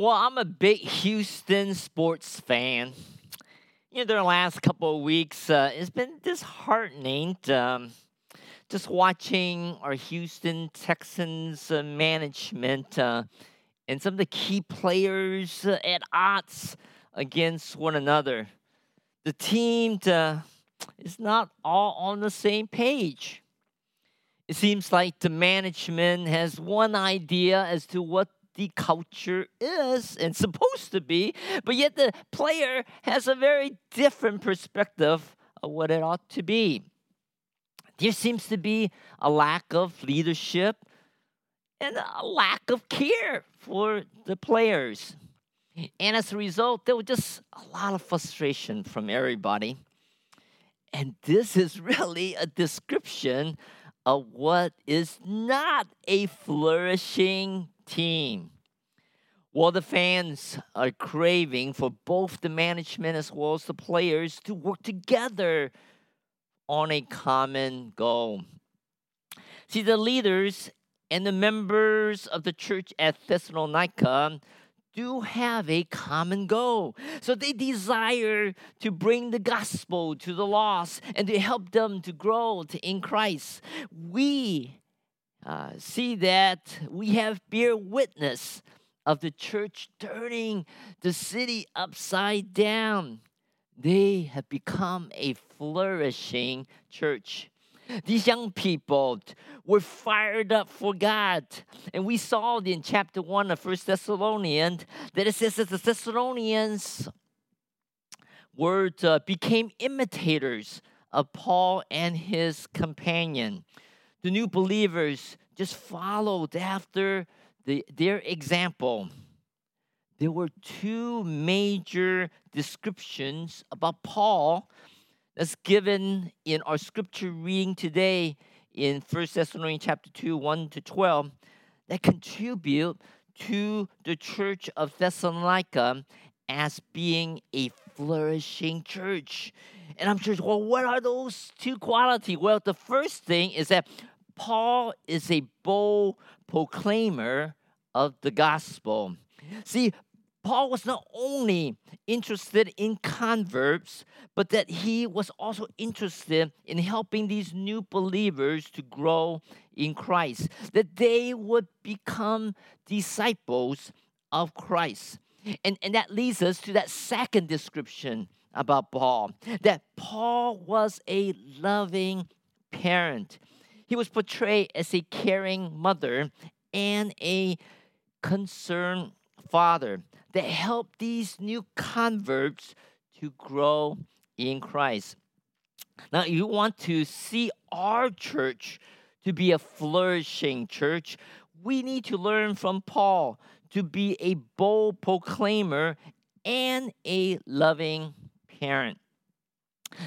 Well, I'm a big Houston sports fan. You know, the last couple of weeks, uh, it's been disheartening um, just watching our Houston Texans uh, management uh, and some of the key players uh, at odds against one another. The team uh, is not all on the same page. It seems like the management has one idea as to what the culture is and supposed to be, but yet the player has a very different perspective of what it ought to be. There seems to be a lack of leadership and a lack of care for the players. And as a result, there was just a lot of frustration from everybody. And this is really a description of what is not a flourishing team. While the fans are craving for both the management as well as the players to work together on a common goal. See, the leaders and the members of the church at Thessalonica do have a common goal. So they desire to bring the gospel to the lost and to help them to grow in Christ. We uh, see that we have bear witness of the church turning the city upside down. They have become a flourishing church. These young people were fired up for God. And we saw in chapter 1 of First Thessalonians that it says that the Thessalonians were uh, became imitators of Paul and his companion. The new believers just followed after the, their example. There were two major descriptions about Paul that's given in our scripture reading today in 1 Thessalonians chapter 2, 1 to 12, that contribute to the church of Thessalonica as being a flourishing church. And I'm sure, well, what are those two qualities? Well, the first thing is that Paul is a bold proclaimer of the gospel. See, Paul was not only interested in converts, but that he was also interested in helping these new believers to grow in Christ, that they would become disciples of Christ. And, and that leads us to that second description about Paul that Paul was a loving parent. He was portrayed as a caring mother and a concerned father that help these new converts to grow in Christ. Now, you want to see our church to be a flourishing church, we need to learn from Paul to be a bold proclaimer and a loving parent.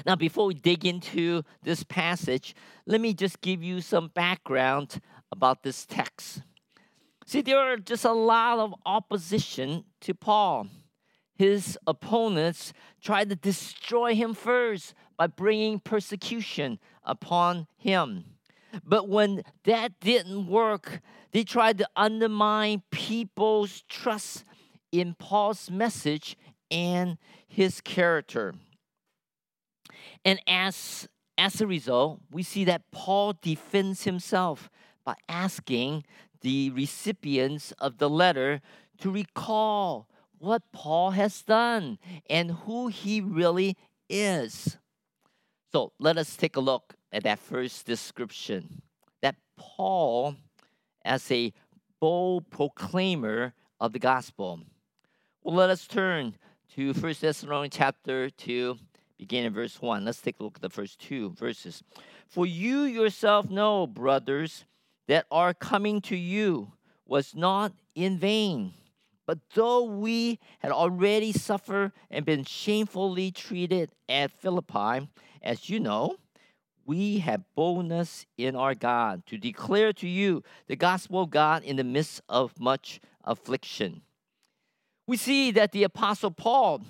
Now, before we dig into this passage, let me just give you some background about this text. See, there are just a lot of opposition to Paul. His opponents tried to destroy him first by bringing persecution upon him. But when that didn't work, they tried to undermine people's trust in Paul's message and his character. And as, as a result, we see that Paul defends himself by asking the recipients of the letter to recall what Paul has done and who he really is. So let us take a look at that first description that Paul, as a bold proclaimer of the gospel. Well, let us turn to 1 Thessalonians chapter 2, beginning in verse 1. Let's take a look at the first two verses. For you yourself know, brothers, that our coming to you was not in vain. But though we had already suffered and been shamefully treated at Philippi, as you know, we have boldness in our God to declare to you the gospel of God in the midst of much affliction. We see that the Apostle Paul,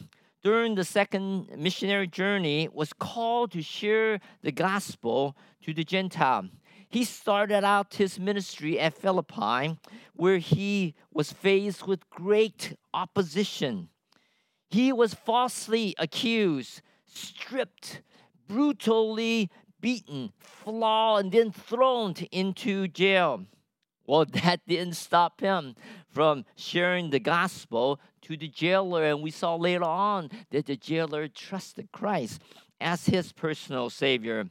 during the second missionary journey, was called to share the gospel to the Gentile. He started out his ministry at Philippi, where he was faced with great opposition. He was falsely accused, stripped, brutally beaten, flogged, and then thrown into jail. Well, that didn't stop him from sharing the gospel to the jailer. And we saw later on that the jailer trusted Christ as his personal savior.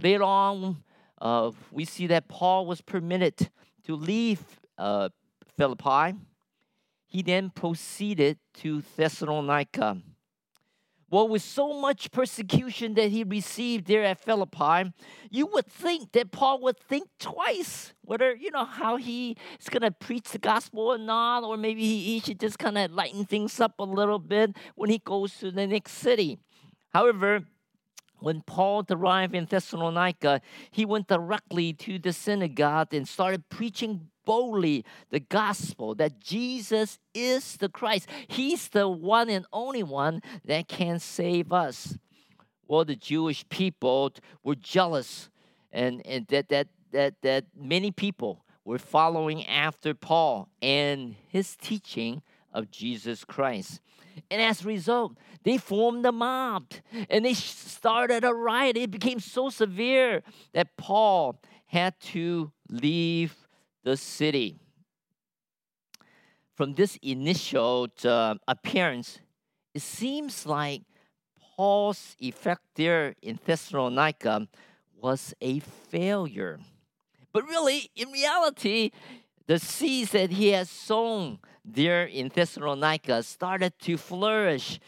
Later on, uh, we see that Paul was permitted to leave uh, Philippi. He then proceeded to Thessalonica. Well, with so much persecution that he received there at Philippi, you would think that Paul would think twice whether, you know, how he is going to preach the gospel or not, or maybe he, he should just kind of lighten things up a little bit when he goes to the next city. However, when Paul arrived in Thessalonica, he went directly to the synagogue and started preaching boldly the gospel that Jesus is the Christ. He's the one and only one that can save us. Well, the Jewish people were jealous and, and that, that, that, that many people were following after Paul and his teaching of Jesus Christ. And as a result, they formed a mob and they started a riot. It became so severe that Paul had to leave the city. From this initial uh, appearance, it seems like Paul's effect there in Thessalonica was a failure. But really, in reality, the seeds that he has sown there in Thessalonica started to flourish.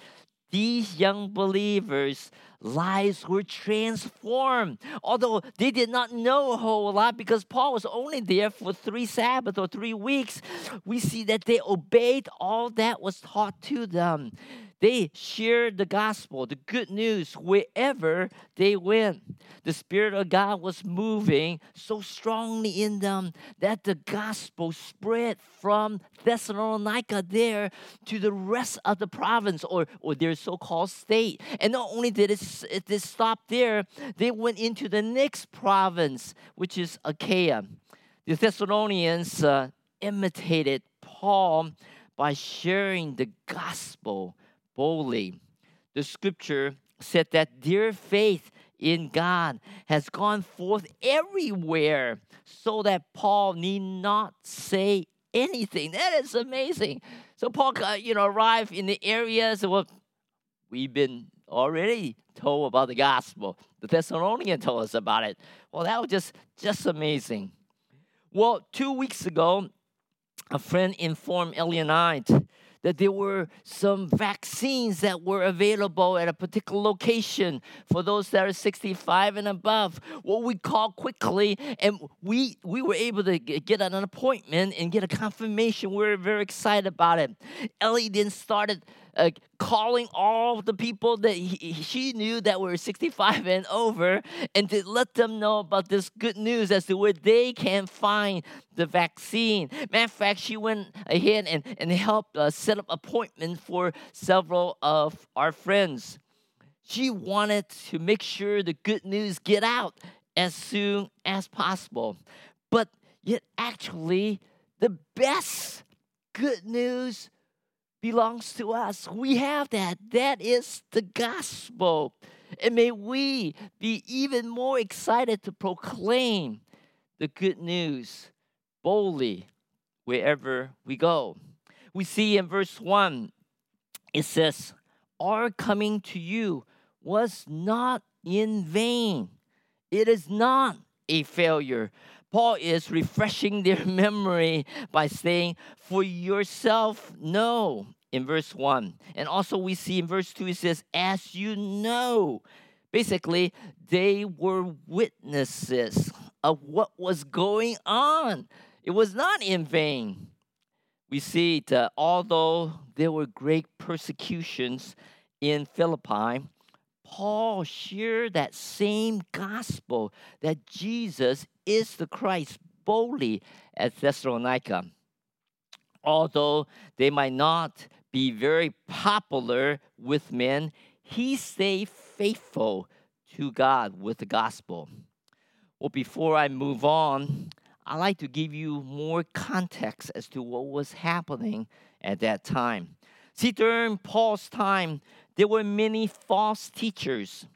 These young believers' lives were transformed. Although they did not know a whole lot because Paul was only there for three Sabbaths or three weeks, we see that they obeyed all that was taught to them. They shared the gospel, the good news, wherever they went. The Spirit of God was moving so strongly in them that the gospel spread from Thessalonica there to the rest of the province or, or their so called state. And not only did it, it, stop there, they went into the next province, which is Achaia. The Thessalonians uh, imitated Paul by sharing the gospel boldly. The scripture said that their faith in God has gone forth everywhere so that Paul need not say anything. That is amazing. So Paul, uh, you know, arrived in the areas well, we've been already told about the gospel. The Thessalonian told us about it. Well, that was just just amazing. Well, two weeks ago, a friend informed I that there were some vaccines that were available at a particular location for those that are 65 and above. What we called quickly, and we we were able to get an appointment and get a confirmation. We were very excited about it. Ellie then started uh, calling all the people that he, she knew that were 65 and over and to let them know about this good news as to where they can find the vaccine. Matter of fact, she went ahead and, and helped uh, set up appointments for several of our friends. She wanted to make sure the good news get out as soon as possible. But yet actually the best good news belongs to us. We have that. That is the gospel. And may we be even more excited to proclaim the good news boldly wherever we go. We see in verse 1, it says, Our coming to you was not in vain. It is not a failure. Paul is refreshing their memory by saying, For yourself know, in verse 1. And also, we see in verse 2, it says, As you know. Basically, they were witnesses of what was going on. It was not in vain. We see that although there were great persecutions in Philippi, Paul shared that same gospel that Jesus is the Christ boldly at Thessalonica. Although they might not be very popular with men, he stayed faithful to God with the gospel. Well, before I move on, I'd like to give you more context as to what was happening at that time. See, during Paul's time, there were many false teachers.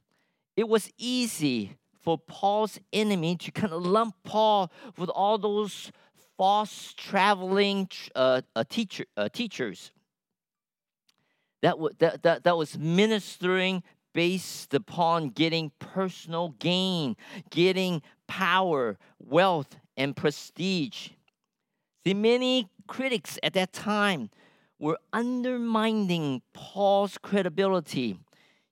It was easy for Paul's enemy to kind of lump Paul with all those false traveling uh, uh, teacher, uh, teachers that, w- that, that, that was ministering based upon getting personal gain, getting power, wealth, and prestige. See, many critics at that time were undermining Paul's credibility.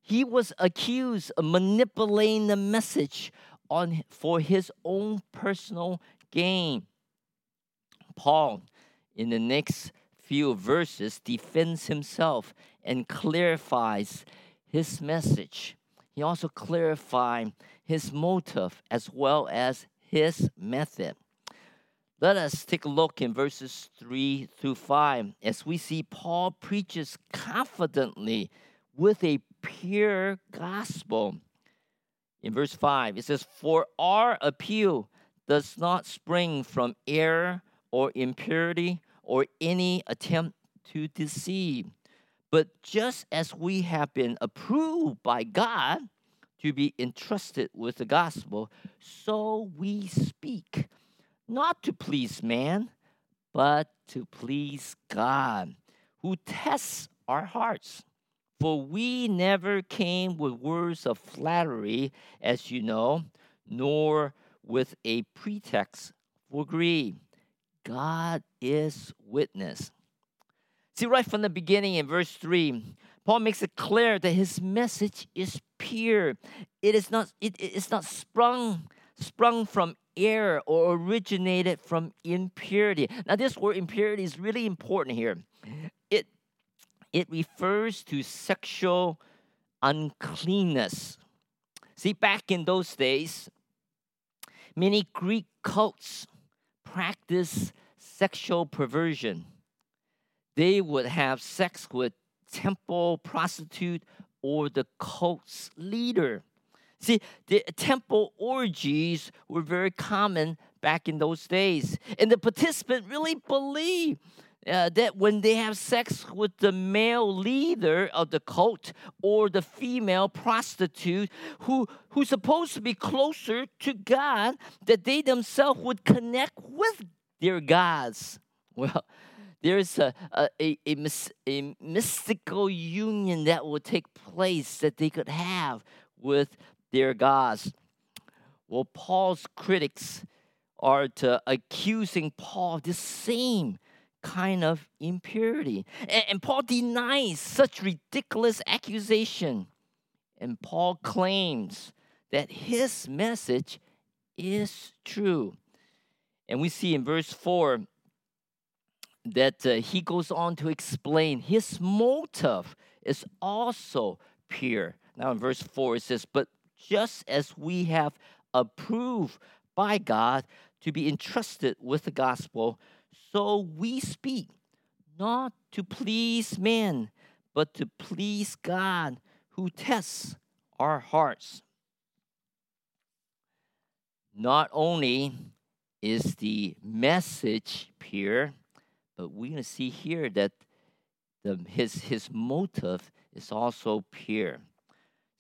He was accused of manipulating the message on for his own personal gain. Paul, in the next few verses, defends himself and clarifies his message. He also clarified his motive as well as his method. Let us take a look in verses 3 through 5 as we see Paul preaches confidently with a pure gospel. In verse 5, it says, For our appeal does not spring from error or impurity or any attempt to deceive, but just as we have been approved by God to be entrusted with the gospel, so we speak, not to please man, but to please God, who tests our hearts. For we never came with words of flattery, as you know, nor with a pretext for greed. God is witness. See, right from the beginning in verse 3, Paul makes it clear that his message is pure. It is not, it, it's not sprung, sprung from error or originated from impurity. Now, this word impurity is really important here. It, refers to sexual uncleanness. See, back in those days, many Greek cults practiced sexual perversion they would have sex with temple prostitute or the cult's leader. See, the temple orgies were very common back in those days. And the participant really believed uh, that when they have sex with the male leader of the cult or the female prostitute who, who's supposed to be closer to God, that they themselves would connect with their gods. Well, there's a, a, a, a, a mystical union that will take place that they could have with their gods. Well, Paul's critics are to accusing Paul of the same kind of impurity. And, and Paul denies such ridiculous accusation. And Paul claims that his message is true. And we see in verse 4 that uh, he goes on to explain his motive is also pure. Now, in verse 4, it says, But just as we have approved by God to be entrusted with the gospel, so we speak, not to please men, but to please God who tests our hearts. Not only is the message pure, but we're going to see here that the, his, his motive is also pure.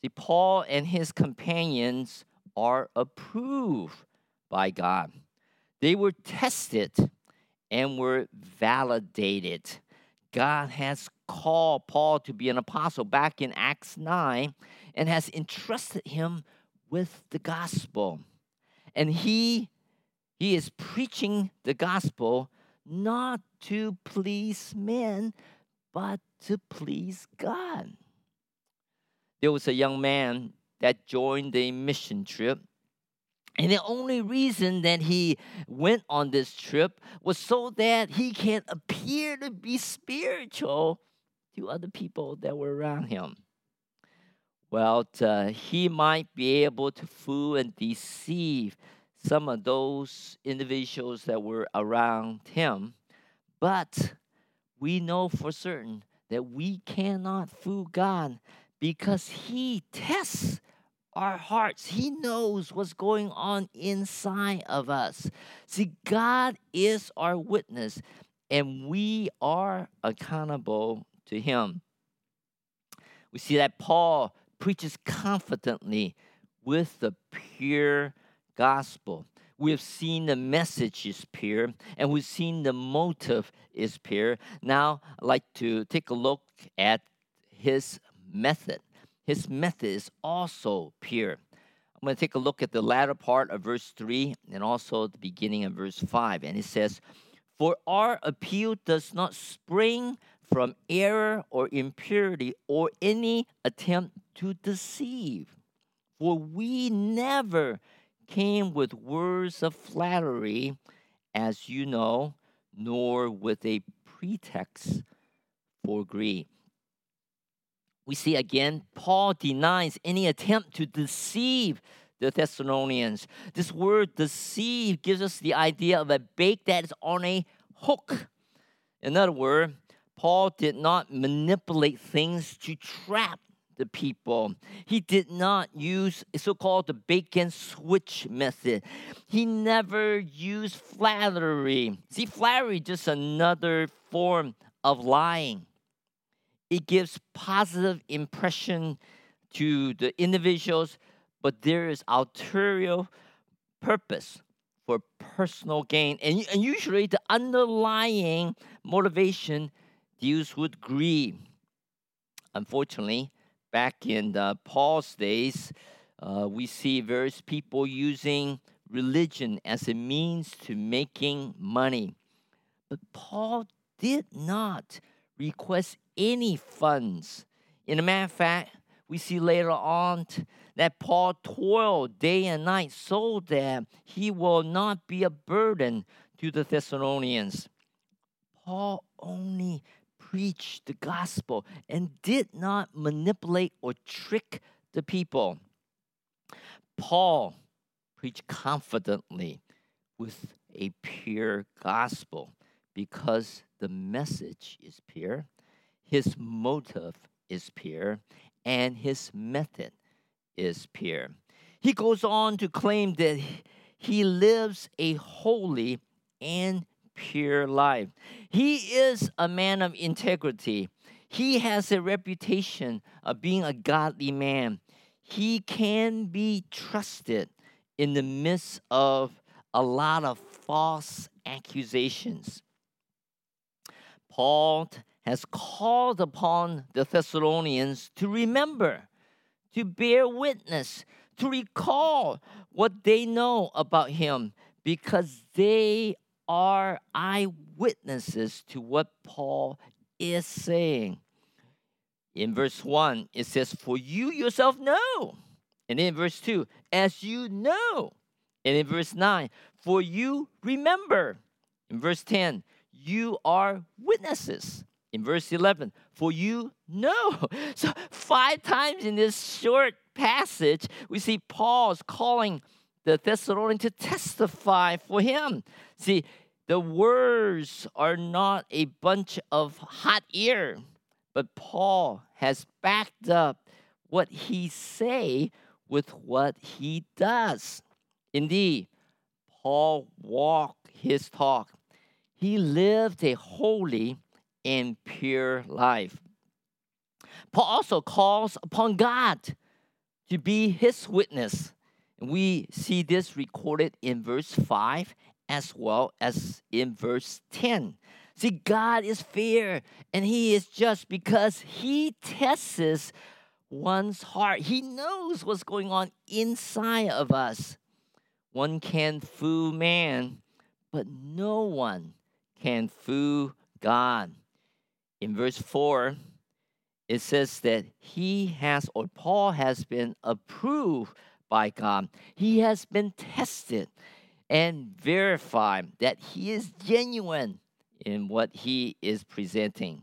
See, Paul and his companions are approved by God. They were tested and were validated. God has called Paul to be an apostle back in Acts 9 and has entrusted him with the gospel. And he he is preaching the gospel not to please men, but to please God. There was a young man that joined a mission trip. And the only reason that he went on this trip was so that he can appear to be spiritual to other people that were around him. Well, uh, he might be able to fool and deceive some of those individuals that were around him. But we know for certain that we cannot fool God because He tests our hearts. He knows what's going on inside of us. See, God is our witness, and we are accountable to Him. We see that Paul preaches confidently with the pure gospel. We have seen the message is pure, and we've seen the motive is pure. Now, I'd like to take a look at his method. His method is also pure. I'm going to take a look at the latter part of verse 3 and also the beginning of verse 5. And it says, For our appeal does not spring from error or impurity or any attempt to deceive. For we never came with words of flattery, as you know, nor with a pretext for greed we see again, Paul denies any attempt to deceive the Thessalonians. This word deceive gives us the idea of a bait that is on a hook. In other words, Paul did not manipulate things to trap the people. He did not use so called the bacon switch method. He never used flattery. See, flattery is just another form of lying it gives positive impression to the individuals, but there is ulterior purpose for personal gain. And, and usually the underlying motivation deals with greed. Unfortunately, back in the Paul's days, uh, we see various people using religion as a means to making money. But Paul did not request any funds. In a matter of fact, we see later on that Paul toiled day and night so that he will not be a burden to the Thessalonians. Paul only preached the gospel and did not manipulate or trick the people. Paul preached confidently with a pure gospel because the message is pure his motive is pure, and his method is pure. He goes on to claim that he lives a holy and pure life. He is a man of integrity. He has a reputation of being a godly man. He can be trusted in the midst of a lot of false accusations. Paul has called upon the Thessalonians to remember, to bear witness, to recall what they know about him, because they are eyewitnesses to what Paul is saying. In verse 1, it says, For you yourself know. And in verse 2, as you know. And in verse 9, for you remember. In verse 10, you are witnesses in verse 11, for you know. So, five times in this short passage, we see Paul's calling the Thessalonians to testify for him. See, the words are not a bunch of hot air, but Paul has backed up what he say with what he does. Indeed, Paul walked his talk. He lived a holy and pure life. Paul also calls upon God to be his witness. And we see this recorded in verse 5 as well as in verse 10. See, God is fair and he is just because he tests one's heart. He knows what's going on inside of us. One can fool man, but no one can fool God in verse 4, it says that he has, or Paul has been approved by God. He has been tested and verified that he is genuine in what he is presenting.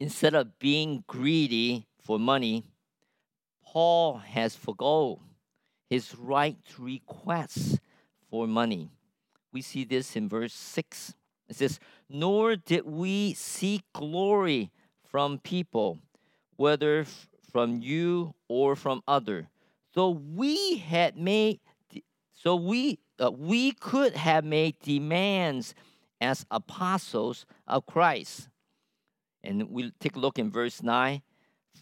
Instead of being greedy for money, Paul has forgo his right to request for money. We see this in verse 6. It says, Nor did we seek glory from people, whether f- from you or from other. So we had made so we uh, we could have made demands as apostles of Christ. And we'll take a look in verse 9.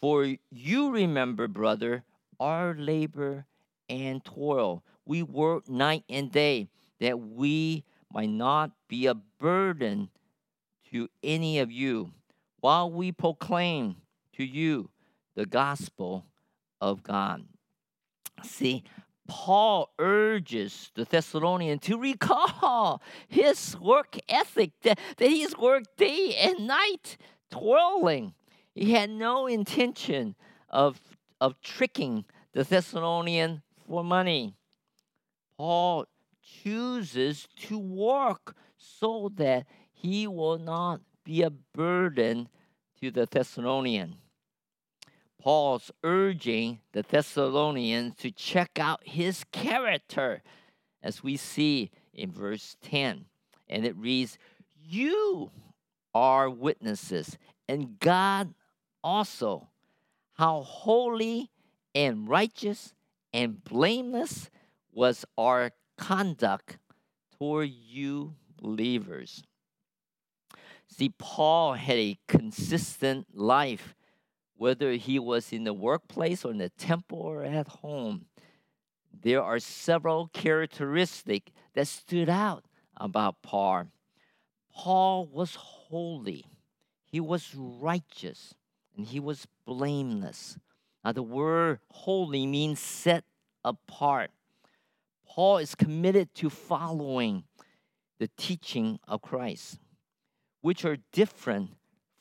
For you remember, brother, our labor and toil. We work night and day that we might not be a burden to any of you while we proclaim to you the gospel of God. See, Paul urges the Thessalonians to recall his work ethic, that, that he's worked day and night, twirling. He had no intention of, of tricking the Thessalonian for money. Paul chooses to work so that he will not be a burden to the Thessalonian. Paul's urging the Thessalonians to check out his character, as we see in verse 10. And it reads, You are witnesses, and God also, how holy and righteous and blameless was our conduct toward you believers. See, Paul had a consistent life whether he was in the workplace or in the temple or at home, there are several characteristics that stood out about Paul. Paul was holy, he was righteous, and he was blameless. Now, the word holy means set apart. Paul is committed to following the teaching of Christ, which are different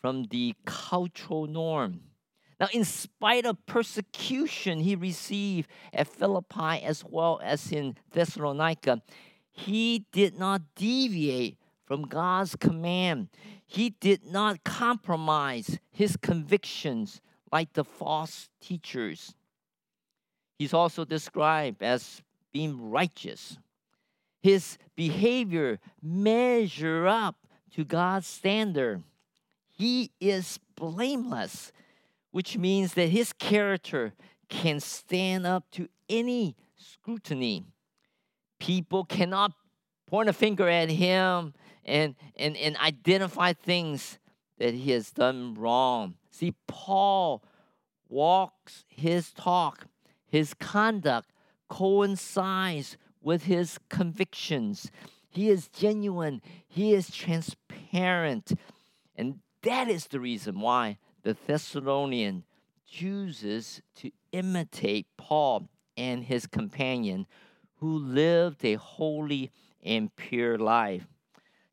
from the cultural norm. Now, in spite of persecution he received at Philippi as well as in Thessalonica, he did not deviate from God's command. He did not compromise his convictions like the false teachers. He's also described as being righteous. His behavior measure up to God's standard. He is blameless which means that his character can stand up to any scrutiny. People cannot point a finger at him and, and, and identify things that he has done wrong. See, Paul walks his talk, his conduct coincides with his convictions. He is genuine, he is transparent. And that is the reason why the Thessalonian chooses to imitate Paul and his companion who lived a holy and pure life.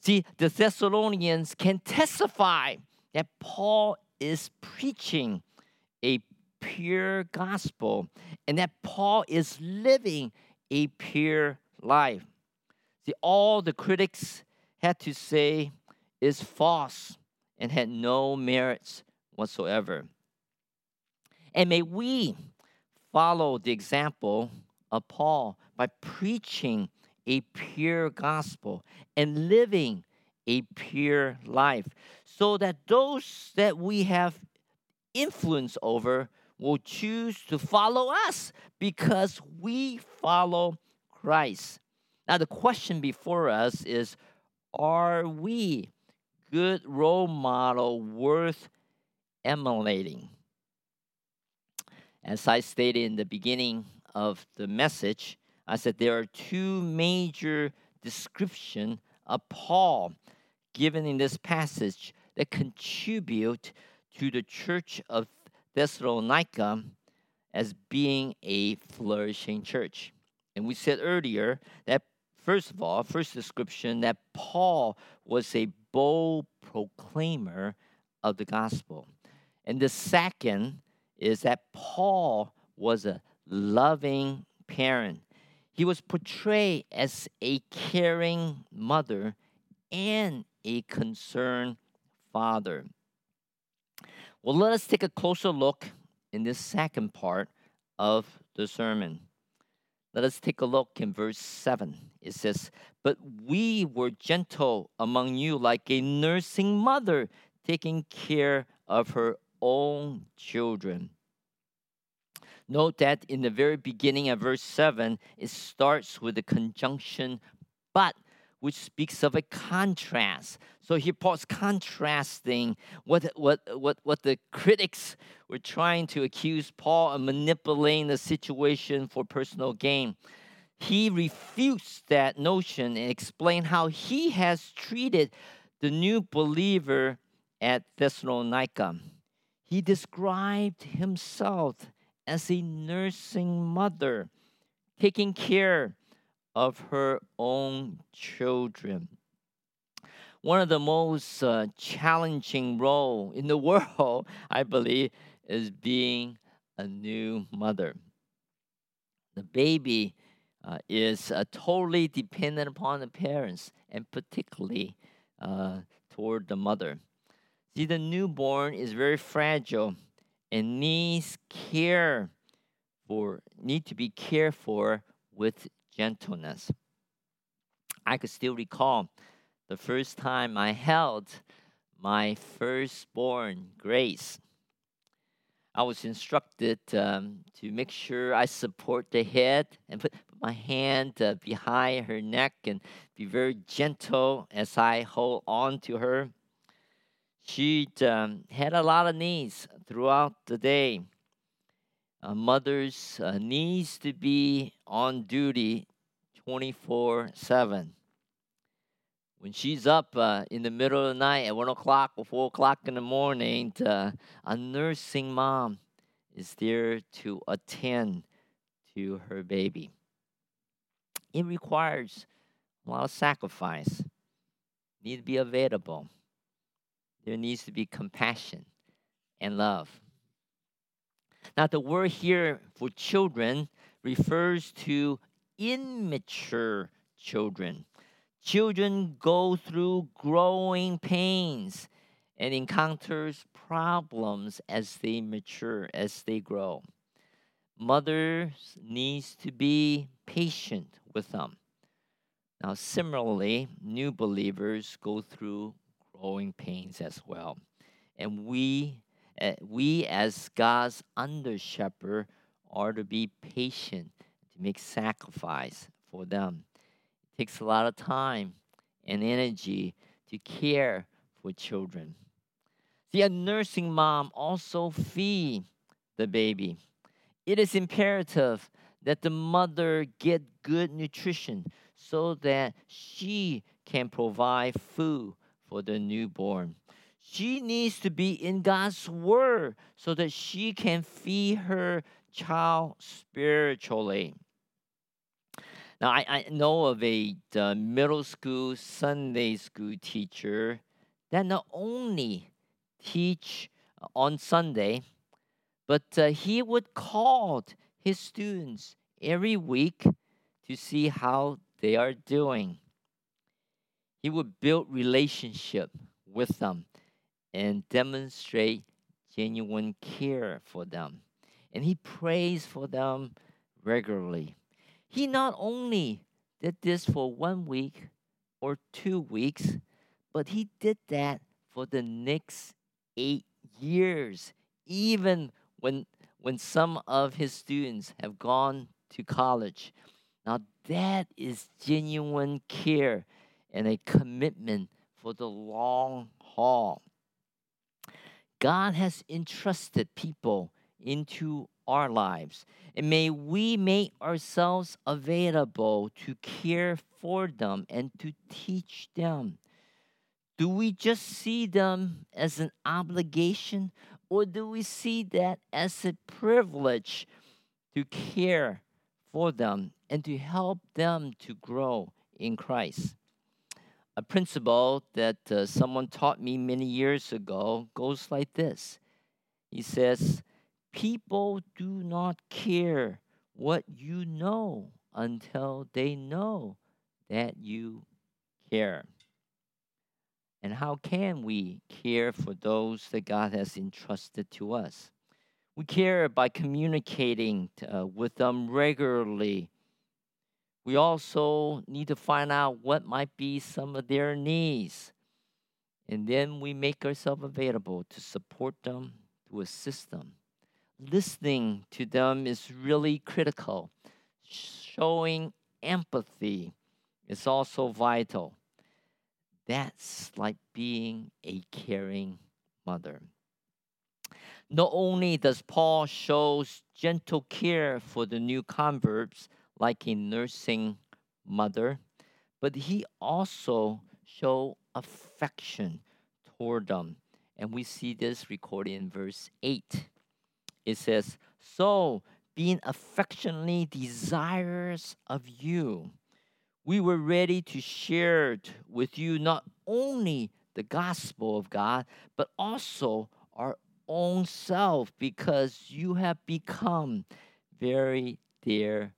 See, the Thessalonians can testify that Paul is preaching a pure gospel and that Paul is living a pure life. See, all the critics had to say is false and had no merits whatsoever. And may we follow the example of Paul by preaching a pure gospel and living a pure life so that those that we have influence over will choose to follow us because we follow Christ. Now, the question before us is Are we good role model worth emulating. As I stated in the beginning of the message, I said there are two major descriptions of Paul given in this passage that contribute to the church of Thessalonica as being a flourishing church. And we said earlier that, first of all, first description, that Paul was a bold proclaimer of the gospel. And the second is that Paul was a loving parent. He was portrayed as a caring mother and a concerned father. Well, let us take a closer look in this second part of the sermon. Let us take a look in verse 7. It says, But we were gentle among you like a nursing mother taking care of her own children. Note that in the very beginning of verse 7, it starts with the conjunction but, which speaks of a contrast. So here Paul's contrasting what, what, what, what the critics were trying to accuse Paul of manipulating the situation for personal gain. He refutes that notion and explained how he has treated the new believer at Thessalonica. He described himself as a nursing mother, taking care of her own children. One of the most uh, challenging role in the world, I believe, is being a new mother. The baby uh, is uh, totally dependent upon the parents, and particularly uh, toward the mother. See, the newborn is very fragile and needs care for need to be cared for with gentleness. I could still recall the first time I held my firstborn, Grace. I was instructed um, to make sure I support the head and put, my hand uh, behind her neck and be very gentle as I hold on to her. She um, had a lot of needs throughout the day. A mother's uh, needs to be on duty 24 7. When she's up uh, in the middle of the night at 1 o'clock or 4 o'clock in the morning, uh, a nursing mom is there to attend to her baby. It requires a lot of sacrifice, need to be available there needs to be compassion and love. Now, the word here for children refers to immature children. Children go through growing pains and encounters problems as they mature, as they grow. Mothers needs to be patient with them. Now, similarly, new believers go through growing pains as well. And we, uh, we as God's under shepherd, are to be patient, make sacrifice for them. It takes a lot of time and energy to care for children. See, a nursing mom also feed the baby. It is imperative that the mother get good nutrition so that she can provide food for the newborn. She needs to be in God's Word so that she can feed her child spiritually. Now, I, I know of a middle school Sunday school teacher that not only teach on Sunday, but uh, he would call his students every week to see how they are doing. He would build relationship with them and demonstrate genuine care for them. And he prays for them regularly. He not only did this for one week or two weeks, but he did that for the next eight years, even when, when some of his students have gone to college. Now, that is genuine care and a commitment for the long haul. God has entrusted people into our lives, and may we make ourselves available to care for them and to teach them. Do we just see them as an obligation, or do we see that as a privilege to care for them and to help them to grow in Christ? A principle that uh, someone taught me many years ago goes like this He says, People do not care what you know until they know that you care. And how can we care for those that God has entrusted to us? We care by communicating uh, with them regularly we also need to find out what might be some of their needs. And then we make ourselves available to support them, to assist them. Listening to them is really critical. Showing empathy is also vital. That's like being a caring mother. Not only does Paul show gentle care for the new converts, like a nursing mother, but he also show affection toward them. And we see this recorded in verse 8. It says, So, being affectionately desirous of you, we were ready to share with you not only the gospel of God, but also our own self because you have become very dear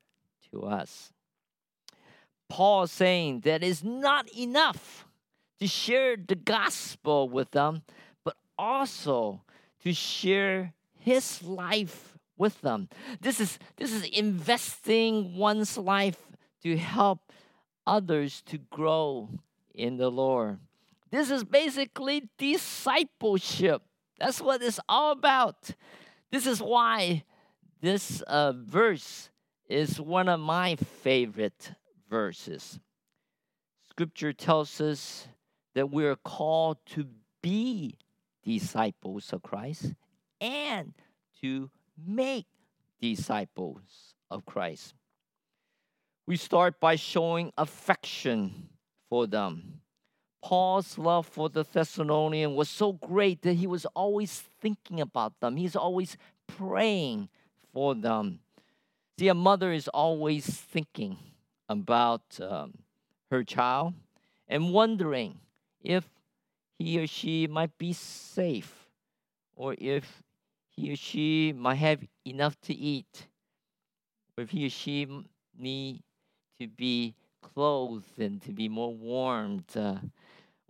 to us. Paul is saying that it's not enough to share the gospel with them, but also to share his life with them. This is this is investing one's life to help others to grow in the Lord. This is basically discipleship. That's what it's all about. This is why this uh, verse is one of my favorite verses. Scripture tells us that we are called to be disciples of Christ and to make disciples of Christ. We start by showing affection for them. Paul's love for the Thessalonian was so great that he was always thinking about them. He's always praying for them. See, a mother is always thinking about um, her child and wondering if he or she might be safe or if he or she might have enough to eat or if he or she need to be clothed and to be more warmed. Uh,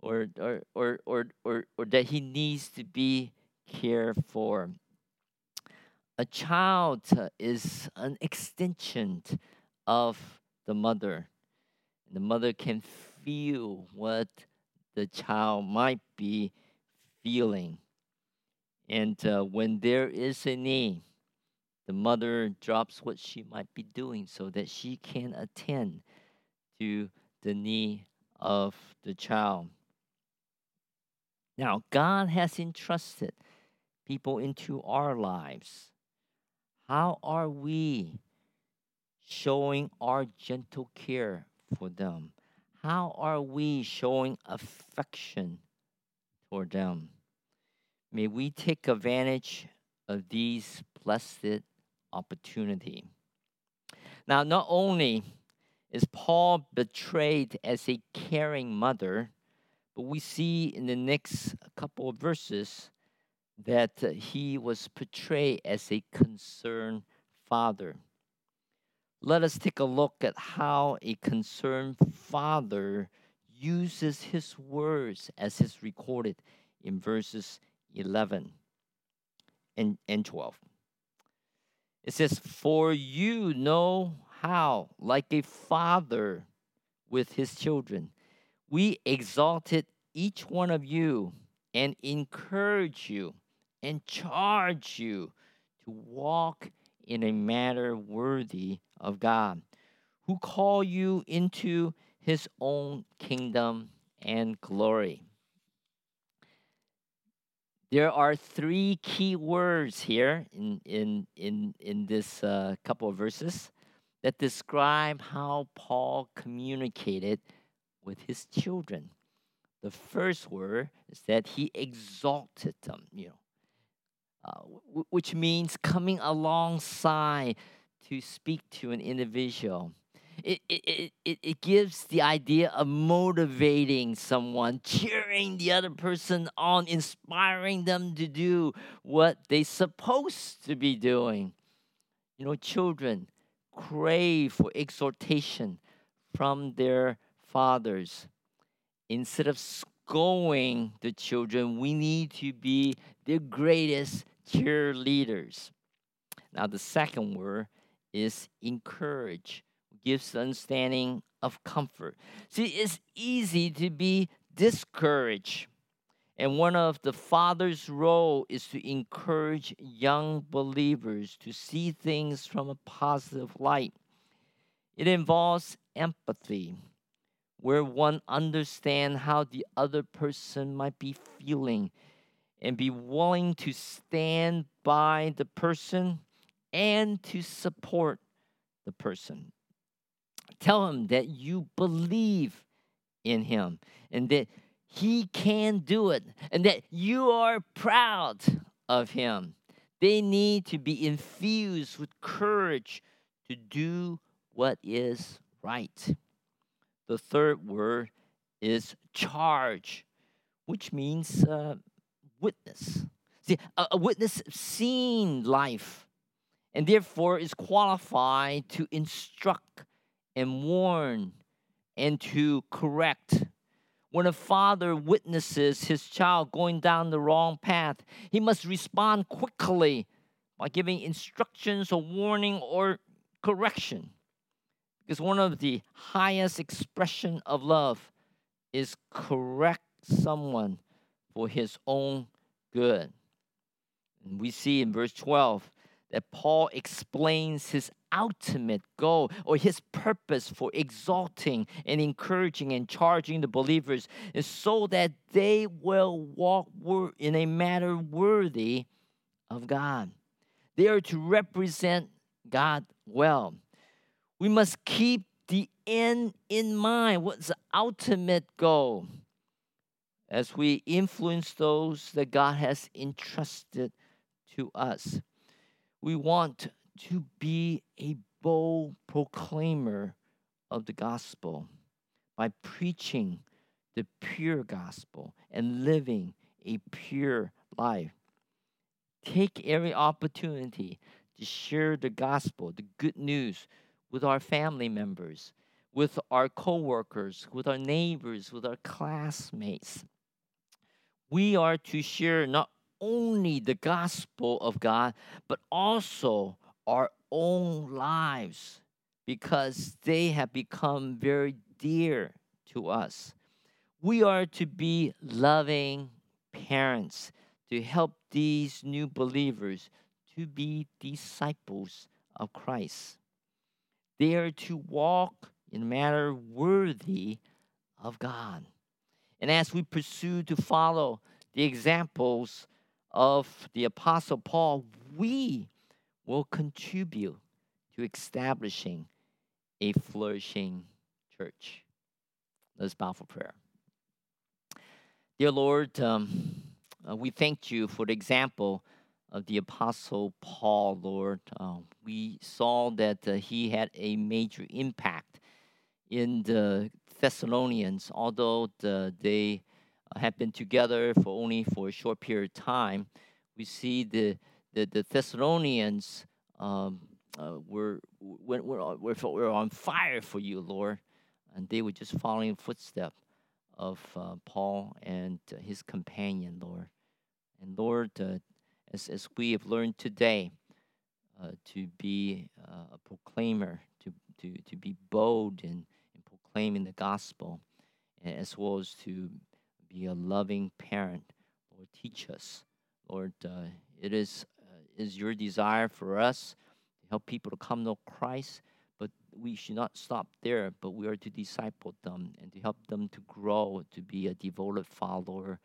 or, or, or, or, or, or that he needs to be cared for. A child is an extension of the mother. And the mother can feel what the child might be feeling. And uh, when there is a need, the mother drops what she might be doing so that she can attend to the need of the child. Now, God has entrusted people into our lives. How are we showing our gentle care for them? How are we showing affection toward them? May we take advantage of these blessed opportunity. Now, not only is Paul betrayed as a caring mother, but we see in the next couple of verses that he was portrayed as a concerned father. Let us take a look at how a concerned father uses his words as is recorded in verses 11 and, and 12. It says, For you know how, like a father with his children, we exalted each one of you and encourage you and charge you to walk in a manner worthy of God, who call you into his own kingdom and glory. There are three key words here in, in, in, in this uh, couple of verses that describe how Paul communicated with his children. The first word is that he exalted them, you know, uh, w- which means coming alongside to speak to an individual. It, it, it, it gives the idea of motivating someone, cheering the other person on, inspiring them to do what they're supposed to be doing. You know, children crave for exhortation from their fathers, instead of scolding the children, we need to be the greatest cheerleaders. Now, the second word is encourage, gives understanding of comfort. See, it's easy to be discouraged. And one of the father's role is to encourage young believers to see things from a positive light. It involves empathy, where one understands how the other person might be feeling and be willing to stand by the person and to support the person. Tell him that you believe in him and that he can do it and that you are proud of him. They need to be infused with courage to do what is right. The third word is charge, which means uh, witness. See, a, a witness seen life and therefore is qualified to instruct and warn and to correct. When a father witnesses his child going down the wrong path, he must respond quickly by giving instructions or warning or correction. Because one of the highest expression of love is correct someone for his own good. And we see in verse 12 that Paul explains his ultimate goal or his purpose for exalting and encouraging and charging the believers is so that they will walk in a manner worthy of God. They are to represent God well. We must keep the end in mind. What's the ultimate goal? As we influence those that God has entrusted to us. We want to be a bold proclaimer of the gospel by preaching the pure gospel and living a pure life. Take every opportunity to share the gospel, the good news, with our family members, with our coworkers, with our neighbors, with our classmates. We are to share not only the gospel of God, but also our own lives because they have become very dear to us. We are to be loving parents to help these new believers to be disciples of Christ. They are to walk in a manner worthy of God. And as we pursue to follow the examples of the Apostle Paul, we will contribute to establishing a flourishing church. Let's bow for prayer. Dear Lord, um, uh, we thank you for the example of the Apostle Paul, Lord. Uh, we saw that uh, he had a major impact in the Thessalonians, although the, they have been together for only for a short period of time, we see the the, the Thessalonians um, uh, were, were, were, were on fire for you, Lord, and they were just following footsteps of uh, Paul and uh, his companion, Lord. And Lord, uh, as, as we have learned today, uh, to be uh, a proclaimer, to, to, to be bold in, in proclaiming the gospel, as well as to be a loving parent. Lord, teach us. Lord, uh, it is, uh, is your desire for us to help people to come to Christ, but we should not stop there, but we are to disciple them and to help them to grow to be a devoted follower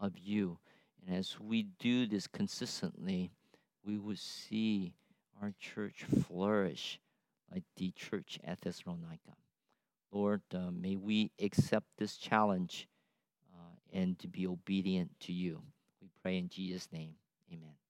of you. And as we do this consistently, we will see our church flourish like the church at Thessalonica. Lord, uh, may we accept this challenge and to be obedient to you. We pray in Jesus' name. Amen.